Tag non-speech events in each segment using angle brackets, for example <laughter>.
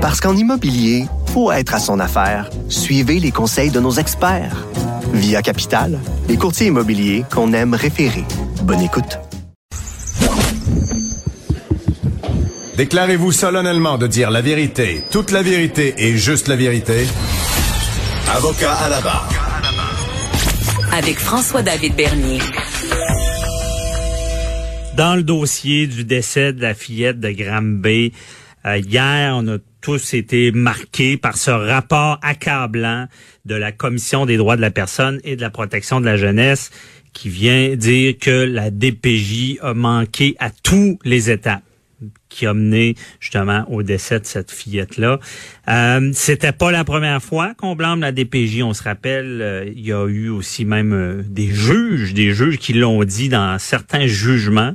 Parce qu'en immobilier, faut être à son affaire. Suivez les conseils de nos experts. Via Capital, les courtiers immobiliers qu'on aime référer. Bonne écoute. Déclarez-vous solennellement de dire la vérité, toute la vérité et juste la vérité. Avocat à la barre. Avec François-David Bernier. Dans le dossier du décès de la fillette de Granby, euh, hier, on a tous été marqués par ce rapport accablant de la Commission des droits de la personne et de la protection de la jeunesse qui vient dire que la DPJ a manqué à tous les étapes qui a mené justement au décès de cette fillette-là. Euh, C'était pas la première fois qu'on blâme la DPJ. On se rappelle, euh, il y a eu aussi même euh, des juges, des juges qui l'ont dit dans certains jugements.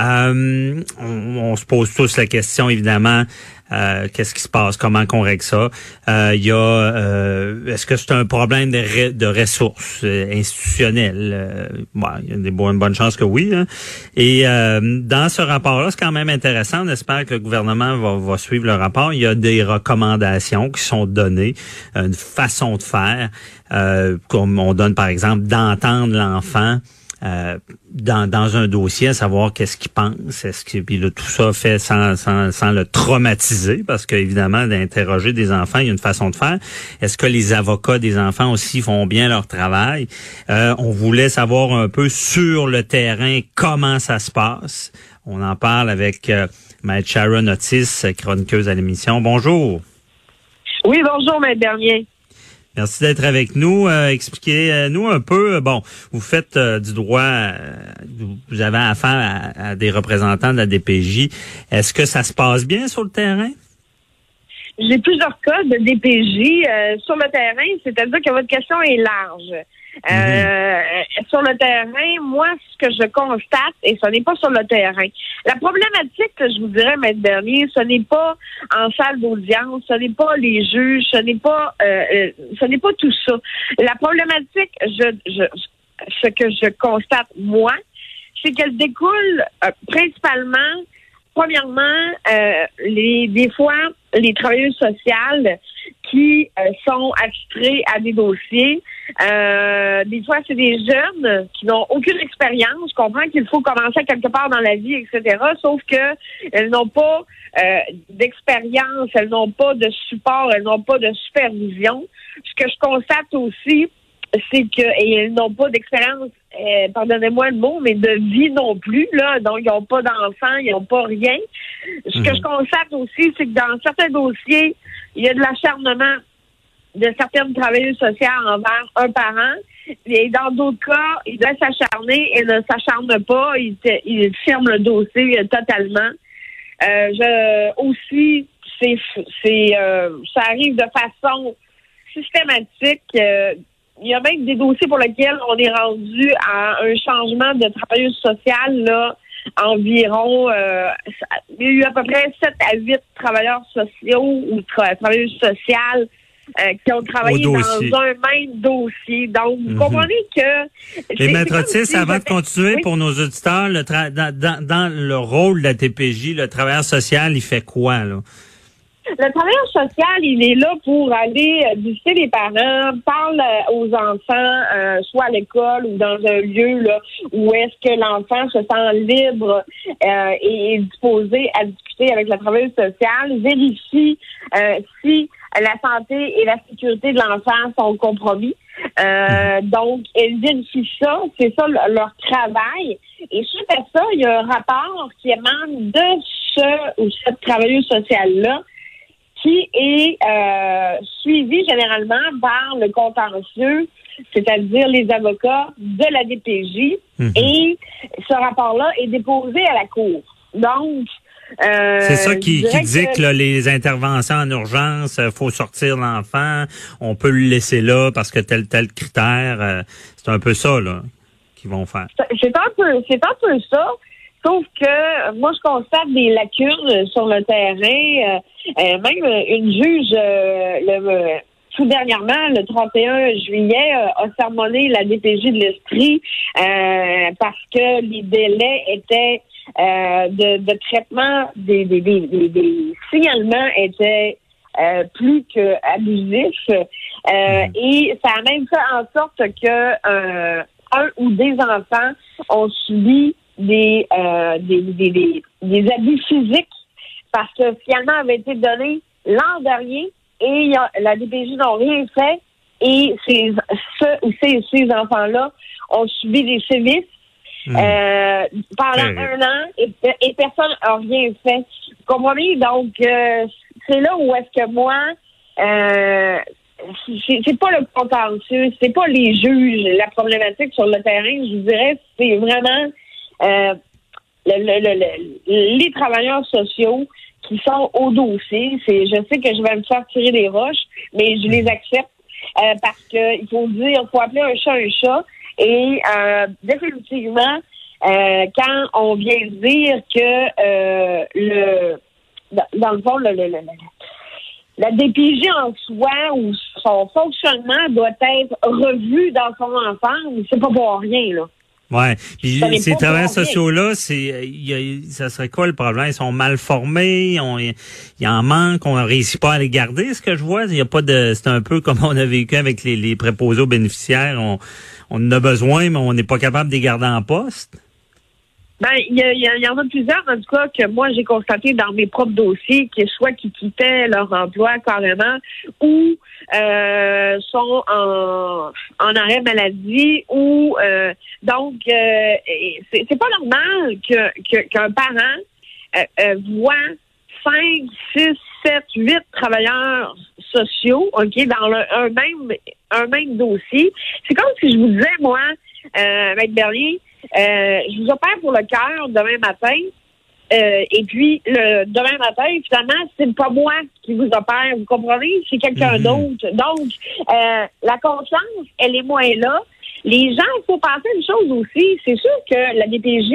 Euh, on, se pose tous la question, évidemment, euh, qu'est-ce qui se passe, comment qu'on règle ça. Euh, il y a, est-ce que c'est un problème de, ressources institutionnelles? Il y a des bonnes, bonnes chances que oui. Hein. Et dans ce rapport-là, c'est quand même intéressant. On espère que le gouvernement va, va, suivre le rapport. Il y a des recommandations qui sont données, une façon de faire, comme on donne par exemple d'entendre l'enfant. Euh, dans, dans un dossier, à savoir qu'est-ce qu'il pense, est-ce que puis là, tout ça fait sans, sans, sans le traumatiser, parce qu'évidemment, d'interroger des enfants, il y a une façon de faire. Est-ce que les avocats des enfants aussi font bien leur travail? Euh, on voulait savoir un peu sur le terrain comment ça se passe. On en parle avec euh, Maître Sharon Otis, chroniqueuse à l'émission. Bonjour. Oui, bonjour, Maître Bernier. Merci d'être avec nous. Euh, Expliquez-nous un peu. Bon, vous faites euh, du droit, euh, vous avez affaire à, des représentants de la DPJ. Est-ce que ça se passe bien sur le terrain? J'ai plusieurs cas de DPJ sur le terrain, c'est-à-dire que votre question est large. Euh, sur le terrain, moi, ce que je constate, et ce n'est pas sur le terrain, la problématique, que je vous dirais, Maître Bernier, ce n'est pas en salle d'audience, ce n'est pas les juges, ce n'est pas, euh, euh, ce n'est pas tout ça. La problématique, je, je, ce que je constate, moi, c'est qu'elle découle principalement, premièrement, les, des fois, les travailleurs sociaux qui sont attitrés à des dossiers euh, des fois, c'est des jeunes qui n'ont aucune expérience. Je comprends qu'il faut commencer quelque part dans la vie, etc. Sauf que elles n'ont pas euh, d'expérience, elles n'ont pas de support, elles n'ont pas de supervision. Ce que je constate aussi, c'est que et elles n'ont pas d'expérience, euh, pardonnez-moi le mot, mais de vie non plus. Là, donc ils n'ont pas d'enfants, ils n'ont pas rien. Ce que mhm. je constate aussi, c'est que dans certains dossiers, il y a de l'acharnement de certaines travailleuses sociales envers un parent. Et dans d'autres cas, il doit s'acharner et ne s'acharne pas. Il, il, ferme le dossier euh, totalement. Euh, je aussi, c'est, c'est, euh, ça arrive de façon systématique. Il y a même des dossiers pour lesquels on est rendu à un changement de travailleuse sociale là environ il y a eu à peu près 7 à 8 travailleurs sociaux ou travailleuses sociales euh, qui ont travaillé dans un même dossier. Donc, vous mhm. comprenez que... Les maîtres Otis, avant de continuer, pour nos auditeurs, le dans, le rôle de la TPJ, le travailleur social, il fait quoi, là? Le travailleur social, il est là pour aller euh, visiter les parents, parle euh, aux enfants, soit à l'école ou dans un lieu là, où est-ce que l'enfant se sent libre et est disposé à discuter avec la travailleuse sociale, vérifie si la santé et la sécurité de l'enfant sont compromis. Euh, donc, elles vérifient ça, c'est ça leur travail. Et suite à ça, il y a un rapport qui émane de ce ou cette travailleuse sociale-là qui est euh, suivi généralement par le contentieux, c'est-à-dire les avocats de la DPJ. Mhm. Et ce rapport-là est déposé à la Cour. Donc, euh, c'est ça qui, qui dit que, les interventions en urgence, euh, faut sortir l'enfant, on peut le laisser là parce que tel tel critère, euh, c'est un peu ça là qu'ils vont faire. C'est un peu, c'est un peu ça. Sauf que moi, je constate des lacunes sur le terrain. même une juge, le, tout dernièrement, le 31 juillet, a sermonné la DPJ de l'Esprit parce que les délais étaient euh, de, de, traitement des, des, des, des, signalements étaient euh, plus que abusif. Euh, et ça a même fait en sorte que euh, un ou des enfants ont subi des, euh, des, des, des, des abus physiques parce que finalement avait été donné l'an dernier et y a- la DPJ n'ont rien fait et ces, ce, ces, ces enfants-là ont subi des sévices Hmm. euh, pendant un an et, et personne n'a rien fait. Vous comprenez? Donc, euh, c'est là où est-ce que moi, euh, c'est c'est pas le contentieux, c'est pas les juges, la problématique sur le terrain, je vous dirais, c'est vraiment euh, le- le- le- le- les travailleurs sociaux qui sont au dossier. C'est, je sais que je vais me faire tirer des roches, mais je les accepte euh, parce que il faut dire, il faut appeler un chat un chat. Et euh, définitivement, quand on vient dire que le dans, le fond, le- la DPJ en soi ou son fonctionnement doit être revu dans son ensemble, c'est pas pour rien, là. Ouais. Puis ces travailleurs sociaux-là, c'est, euh, ça serait quoi le problème? Ils sont mal formés, on, il y en manque, on réussit pas à les garder, ce que je vois. Il y a pas de, c'est un peu comme on a vécu avec les, les préposés aux bénéficiaires. On, on en a besoin, mais on n'est pas capable de les garder en poste. Ben, il y, y en a plusieurs, en tout cas, que moi, j'ai constaté dans mes propres dossiers, que soit qui quittaient leur emploi carrément ou euh, sont en, arrêt maladie ou euh, donc euh, c'est pas normal que que- qu'un parent voit cinq, six, sept, huit travailleurs sociaux, OK, dans le- un même un même dossier. C'est comme si je vous disais, moi, Maître Bernier, euh, je vous opère pour le cœur demain matin. Euh, et puis, le demain matin, finalement, c'est pas moi qui vous opère, vous comprenez? C'est quelqu'un Mhm. d'autre. Donc, euh, la confiance, elle est moins là. Les gens, il faut penser une chose aussi. C'est sûr que la DPJ,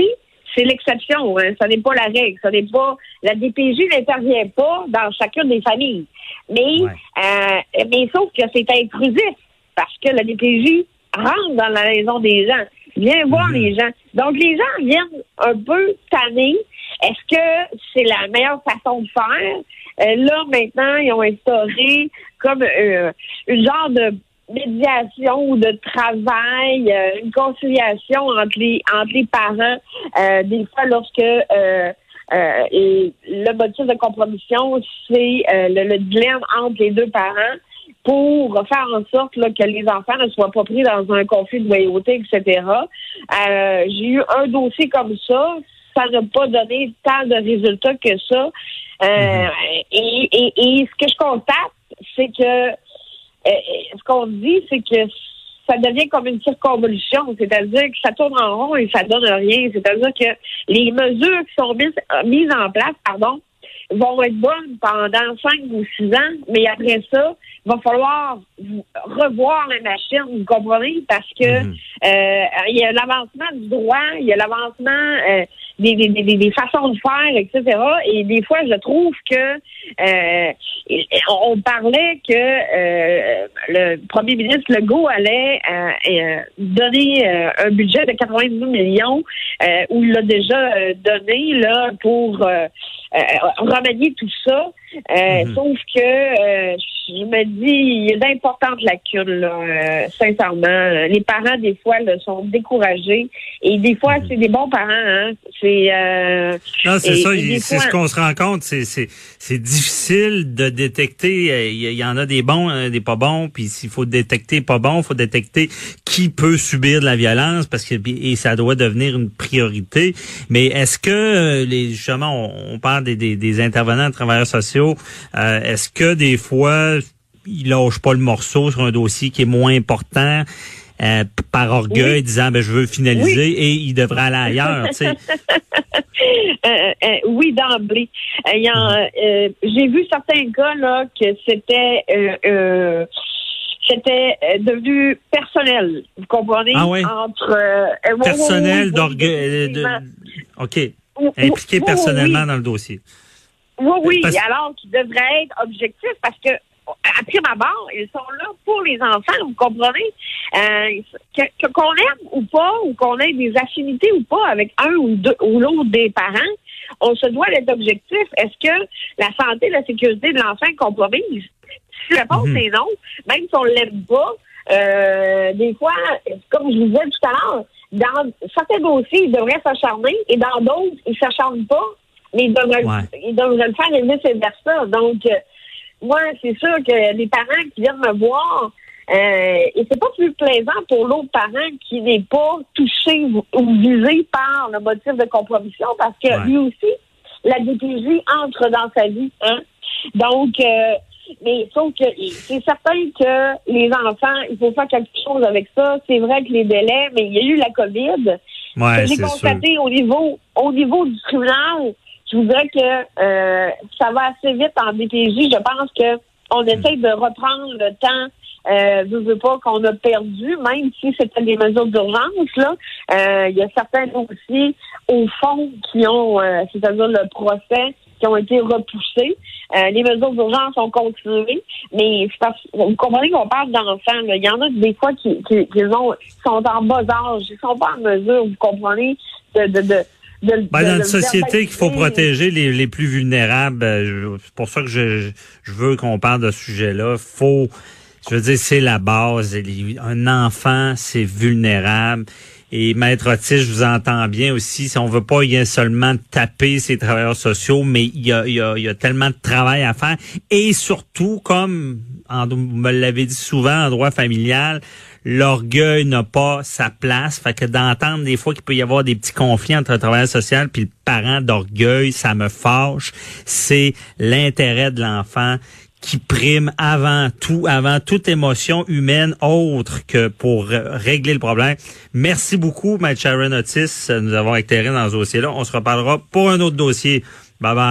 c'est l'exception. hein. Ça n'est pas la règle. Ça n'est pas. La DPJ n'intervient pas dans chacune des familles. Mais, Ouais. euh, mais sauf que c'est intrusif parce que la DPJ rentre dans la maison des gens, vient voir Mhm. les gens. Donc les gens viennent un peu tannés. Est-ce que c'est la meilleure façon de faire? Euh, là, maintenant, ils ont instauré comme euh, une genre de médiation ou de travail, euh, une conciliation entre les entre les parents. Euh, des fois, lorsque euh, euh, et le motif de compromission, c'est euh, le, le dilemme entre les deux parents pour faire en sorte là, que les enfants ne soient pas pris dans un conflit de loyauté, etc. Euh, J'ai eu un dossier comme ça. Ça n'a pas donné tant de résultats que ça. Euh, et, et, et ce que je constate, c'est que euh, ce qu'on dit, c'est que ça devient comme une circonvolution, c'est-à-dire que ça tourne en rond et ça donne rien. C'est-à-dire que les mesures qui sont mises, euh, mises en place, pardon, vont être bonnes pendant cinq ou six ans, mais après ça, va falloir revoir la machine, vous comprenez? Parce que Mhm. euh, il y a l'avancement du droit, il y a l'avancement euh, des, des, des, des façons de faire, etc. Et des fois, je trouve que euh, on parlait que euh, le premier ministre Legault allait euh, donner un budget de 90 millions, euh, où il l'a déjà donné là pour remanier tout ça. Euh, Mhm. Sauf que euh, je me dis, il y a d'importantes lacunes, là, euh, sincèrement. Les parents, des fois, là, sont découragés. Et des fois, c'est des bons parents. Hein? C'est euh, Non, c'est ça. C'est ce qu'on se rend compte. C'est c'est c'est difficile de détecter. euh, Il y, en a des bons, des pas bons. Puis s'il faut détecter pas bon, il faut détecter qui peut subir de la violence parce que et ça doit devenir une priorité. Mais est-ce que euh, les justement on, on parle des, des, des intervenants de travailleurs sociaux. Euh, est-ce que des fois ils lâchent pas le morceau sur un dossier qui est moins important? euh, par orgueil, Oui. disant ben je veux finaliser et il devrait aller ailleurs. <laughs> Euh, euh, oui, d'emblée. Euh, J'ai vu certains cas là que c'était c'était devenu personnel. Vous comprenez? Ah entre personnel d'orgueil. OK. Impliqué personnellement dans le dossier. Oui, oui, Parce- alors qu'ils devraient être objectifs parce que, à prime abord, ils sont là pour les enfants, vous comprenez? Euh, que- qu'on aime ou pas, ou qu'on ait des affinités ou pas avec un ou deux ou l'autre des parents, on se doit d'être objectif. Est-ce que la santé la sécurité de l'enfant est compromise? Si la réponse Mhm. est non, même si on l'aime pas, euh, des fois, comme je vous disais tout à l'heure, dans certains dossiers, ils devraient s'acharner et dans d'autres, ils s'acharnent pas, mais ils devraient, Ouais. ils devraient le faire et vice-versa. Donc, euh, moi, c'est sûr que les parents qui viennent me voir, euh, et c'est pas plus plaisant pour l'autre parent qui n'est pas touché ou visé par le motif de compromission parce que Ouais. lui aussi, la DPJ entre dans sa vie. Hein? Donc, euh, mais sauf que c'est certain que les enfants, il faut faire quelque chose avec ça. C'est vrai que les délais, mais il y a eu la COVID. Ouais, j'ai sûr. constaté au niveau au niveau du tribunal, je vous dirais que euh, ça va assez vite en DPJ. Je pense que on Hmm. essaye de reprendre le temps. Euh, je veux pas qu'on a perdu, même si c'était des mesures d'urgence. Là, Euh, il y a certains dossiers au fond qui ont, euh, c'est-à-dire le procès, qui ont été repoussés. Euh, les mesures d'urgence ont continué, mais c'est parce, vous comprenez qu'on parle d'enfants. Il y en a des fois qui, qui, qui ont, qui sont en bas âge, ils sont pas en mesure, vous comprenez, de, de, de Ben, dans une société qu'il faut protéger les, les plus vulnérables, euh, c'est pour ça que je, je veux qu'on parle de ce sujet-là. Faut, je veux dire, c'est la base. Un enfant, c'est vulnérable. Et Maître Otis, je vous entends bien aussi. Si on veut pas, il y a seulement taper ces travailleurs sociaux, mais il y a, il y a, il y a tellement de travail à faire. Et surtout, comme en- vous me l'avez dit souvent en droit familial, l'orgueil n'a pas sa place. Fait que d'entendre des fois qu'il peut y avoir des petits conflits entre le travailleur social puis le parent d'orgueil, ça me fâche. C'est l'intérêt de l'enfant qui prime avant tout, avant toute émotion humaine autre que pour régler le problème. Merci beaucoup, Maître Sharon Otis, nous avoir éclairé dans ce dossier-là. On se reparlera pour un autre dossier. Bye bye.